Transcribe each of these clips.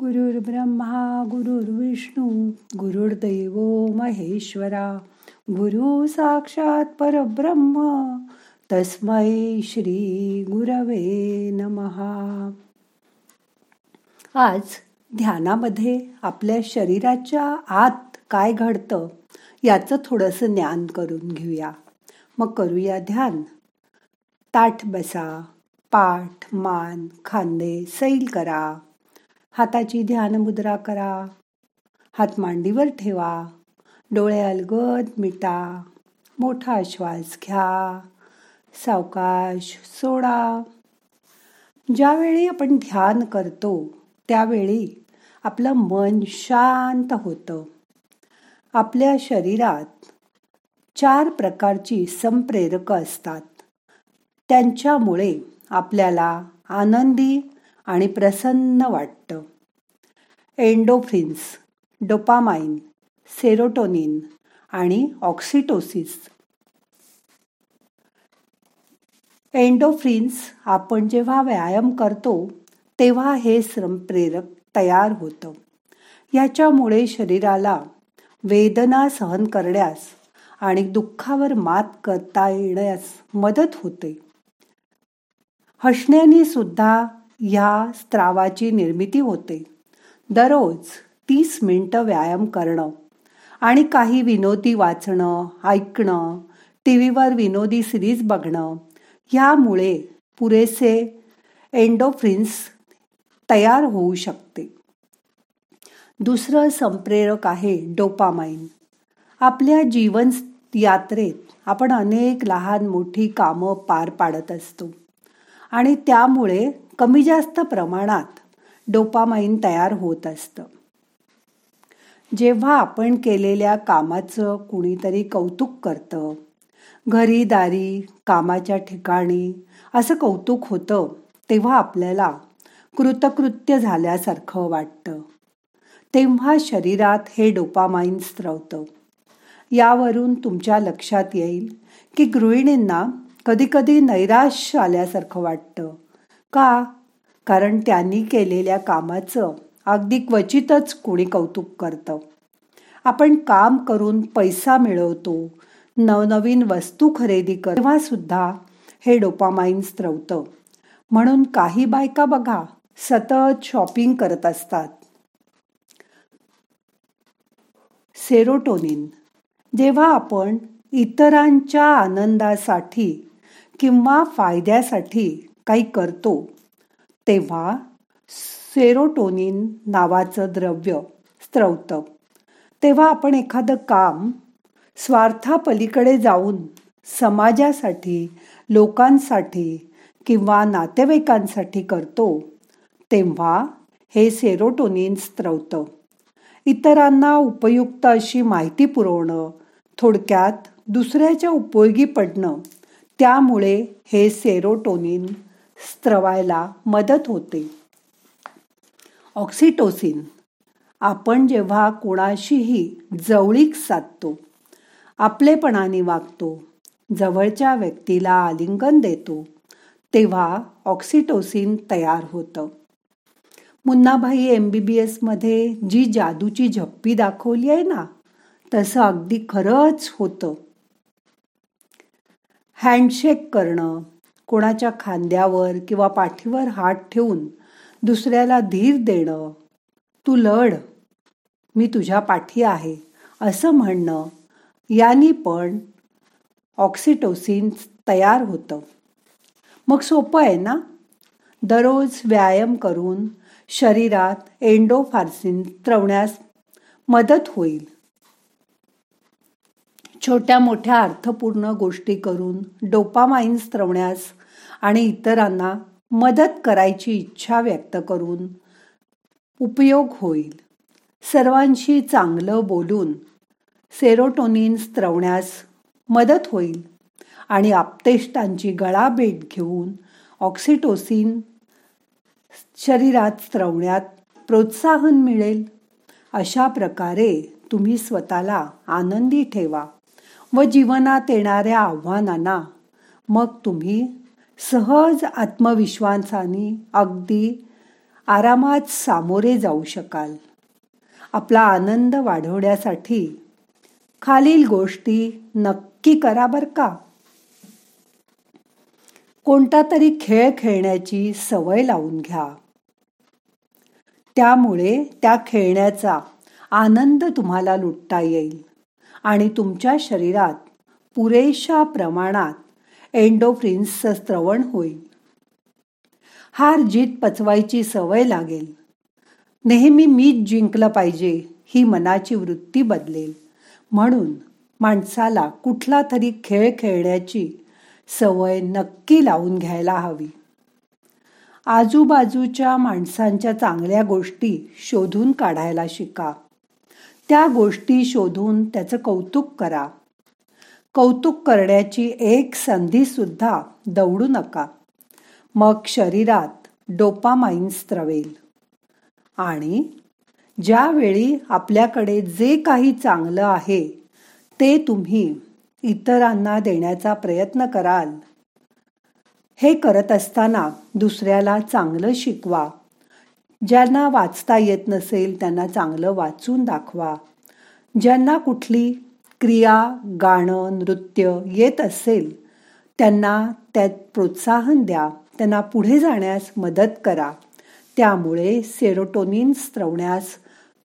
गुरुर्ब्रह्मा गुरुर्विष्णू गुरुर्दैव महेश्वरा गुरु साक्षात परब्रह्म तस्मै श्री गुरवे नमहा आज ध्यानामध्ये आपल्या शरीराच्या आत काय घडतं याचं थोडंसं ज्ञान करून घेऊया. मग करूया ध्यान. ताठ बसा पाठ मान खांदे सैल करा. हाताची ध्यान मुद्रा करा. हात मांडीवर ठेवा. डोळे अलगद मिटा. मोठा श्वास घ्या. सावकाश सोडा. ज्यावेळी आपण ध्यान करतो त्यावेळी आपलं मन शांत होतं. आपल्या शरीरात चार प्रकारची संप्रेरकं असतात. त्यांच्यामुळे आपल्याला आनंदी आणि प्रसन्न वाटतं. एंडोफ्रिन्स डोपामाइन सेरोटोनिन आणि ऑक्सिटोसिस. एंडोफ्रिन्स आपण जेव्हा व्यायाम करतो तेव्हा हे श्रमप्रेरक तयार होतं. याच्यामुळे शरीराला वेदना सहन करण्यास आणि दुःखावर मात करता येण्यास मदत होते. हसण्याने सुद्धा ह्या स्त्रावाची निर्मिती होते. दररोज तीस मिनटं व्यायाम करणं आणि काही विनोदी वाचणं ऐकणं टी व्हीवर विनोदी सिरीज बघणं ह्यामुळे पुरेसे एंडोफ्रिन्स तयार होऊ शकते. दुसरं संप्रेरक आहे डोपामाइन. आपल्या जीवन यात्रेत आपण अनेक लहान मोठी कामं पार पाडत असतो आणि त्यामुळे कमी जास्त प्रमाणात डोपामाइन तयार होत असतं. जेव्हा आपण केलेल्या कामाचं कुणीतरी कौतुक करतं घरी दारी कामाच्या ठिकाणी असं कौतुक होतं तेव्हा आपल्याला कृतकृत्य झाल्यासारखं वाटतं. तेव्हा शरीरात हे डोपामाइन स्त्रवतं यावरून तुमच्या लक्षात येईल की गृहिणींना कधीकधी नैराश्य आल्यासारखं वाटतं. का? कारण त्यांनी केलेल्या कामाचं अगदी क्वचितच कोणी कौतुक करतं. आपण काम करून पैसा मिळवतो नवनवीन वस्तू खरेदी कर तेव्हा सुद्धा हे डोपामाइन स्त्रवतं म्हणून काही बायका बघा सतत शॉपिंग करत असतात. सेरोटोनिन. जेव्हा आपण इतरांच्या आनंदासाठी किंवा फायद्यासाठी काही करतो तेव्हा सेरोटोनिन नावाचं द्रव्य स्त्रवतं तेव्हा आपण एखादं काम स्वार्थापलीकडे जाऊन समाजासाठी लोकांसाठी किंवा नातेवाईकांसाठी करतो तेव्हा हे सेरोटोनिन स्त्रवतं इतरांना उपयुक्त अशी माहिती पुरवणं थोडक्यात दुसऱ्याच्या उपयोगी पडणं त्यामुळे हे सेरोटोनिन स्त्रवायला मदत होते. ऑक्सिटोसिन. आपण जेव्हा कोणाशीही जवळीक साधतो आपलेपणाने वागतो जवळच्या व्यक्तीला आलिंगन देतो तेव्हा ऑक्सिटोसिन तयार होतं. मुन्नाभाई एम बी बी एसमध्ये जी जादूची झप्पी दाखवली आहे ना तसं अगदी खरंच होतं. हँडशेक करणं कोणाच्या खांद्यावर किंवा पाठीवर हात ठेवून दुसऱ्याला धीर देणं तू लढ मी तुझ्या पाठी आहे असं म्हणणं यांनी पण ऑक्सिटोसिन तयार होतं. मग सोपं आहे ना? दररोज व्यायाम करून शरीरात एंडोफार्सिन त्रवण्यास मदत होईल. छोट्या मोठ्या अर्थपूर्ण गोष्टी करून डोपामाइन स्त्रवण्यास आणि इतरांना मदत करायची इच्छा व्यक्त करून उपयोग होईल. सर्वांशी चांगलं बोलून सेरोटोनिन स्त्रवण्यास मदत होईल आणि आपतेष्टांची गळाभेट घेऊन ऑक्सिटोसिन शरीरात स्त्रवण्यात प्रोत्साहन मिळेल. अशा प्रकारे तुम्ही स्वतःला आनंदी ठेवा. व जीवनात येणाऱ्या आव्हानांना. मग तुम्ही सहज आत्मविश्वासाने अगदी आरामात सामोरे जाऊ शकाल. आपला आनंद वाढवण्यासाठी खालील गोष्टी नक्की करा बर का. कोणता तरी खेळ खेळण्याची सवय लावून घ्या. त्यामुळे त्या खेळण्याचा आनंद तुम्हाला लुटता येईल. आणि तुमच्या शरीरात पुरेशा प्रमाणात एंडोफ्रिन्सचं स्त्रवण होईल. हार जीत पचवायची सवय लागेल. नेहमी मीच जिंकलं पाहिजे ही मनाची वृत्ती बदलेल. म्हणून माणसाला कुठला तरी खेळ खेळण्याची सवय नक्की लावून घ्यायला हवी. आजूबाजूच्या माणसांच्या चांगल्या गोष्टी शोधून काढायला शिका. त्या गोष्टी शोधून त्याचं कौतुक करा. कौतुक करण्याची एक संधीसुद्धा दवडू दौडू नका. मग शरीरात डोपामाइन स्त्रवेल आणि ज्यावेळी आपल्याकडे जे काही चांगलं आहे ते तुम्ही इतरांना देण्याचा प्रयत्न कराल. हे करत असताना दुसऱ्याला चांगलं शिकवा. ज्यांना वाचता येत नसेल त्यांना चांगलं वाचून दाखवा. ज्यांना कुठली क्रिया गाणं नृत्य येत असेल त्यांना त्यात प्रोत्साहन द्या. त्यांना पुढे जाण्यास मदत करा. त्यामुळे सेरोटोनिन स्त्रवण्यास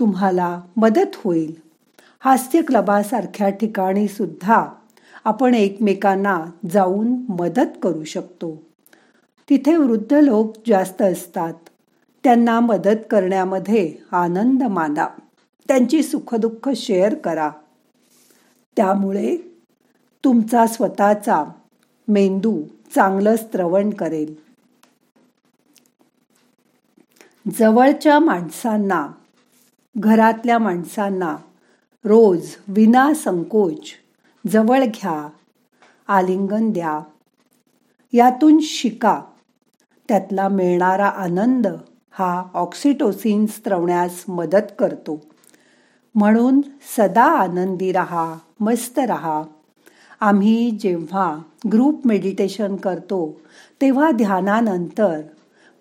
तुम्हाला मदत होईल. हास्य क्लबासारख्या ठिकाणी सुद्धा आपण एकमेकांना जाऊन मदत करू शकतो. तिथे वृद्ध लोक जास्त असतात. त्यांना मदत करण्यामध्ये आनंद माना. त्यांची सुखदुःख शेअर करा. त्यामुळे तुमचा स्वतःचा मेंदू चांगलं स्त्रवण करेल. जवळच्या माणसांना घरातल्या माणसांना रोज विना संकोच जवळ घ्या आलिंगन द्या. यातून शिका. त्यातला मिळणारा आनंद हा ऑक्सिटोसिन स्त्रवण्यास मदत करतो. म्हणून सदा आनंदी रहा मस्त रहा. आम्ही जेव्हा ग्रुप मेडिटेशन करतो तेव्हा ध्यानानंतर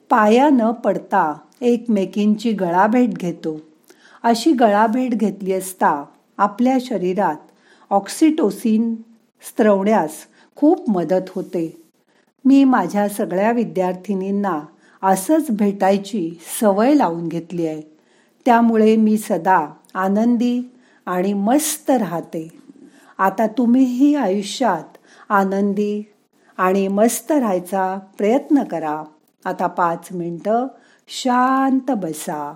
पाया न पडता एकमेकींची गळाभेट घेतो. अशी गळाभेट घेतली असता आपल्या शरीरात ऑक्सिटोसिन स्त्रवण्यास खूप मदत होते. मी माझ्या सगळ्या विद्यार्थिनींना असंच भेटायची सवय लावून घेतली आहे. त्यामुळे मी सदा आनंदी आणि मस्त राहते. आता तुम्हीही आयुष्यात आनंदी आणि मस्त राहायचा प्रयत्न करा. आता पाच मिनटं शांत बसा.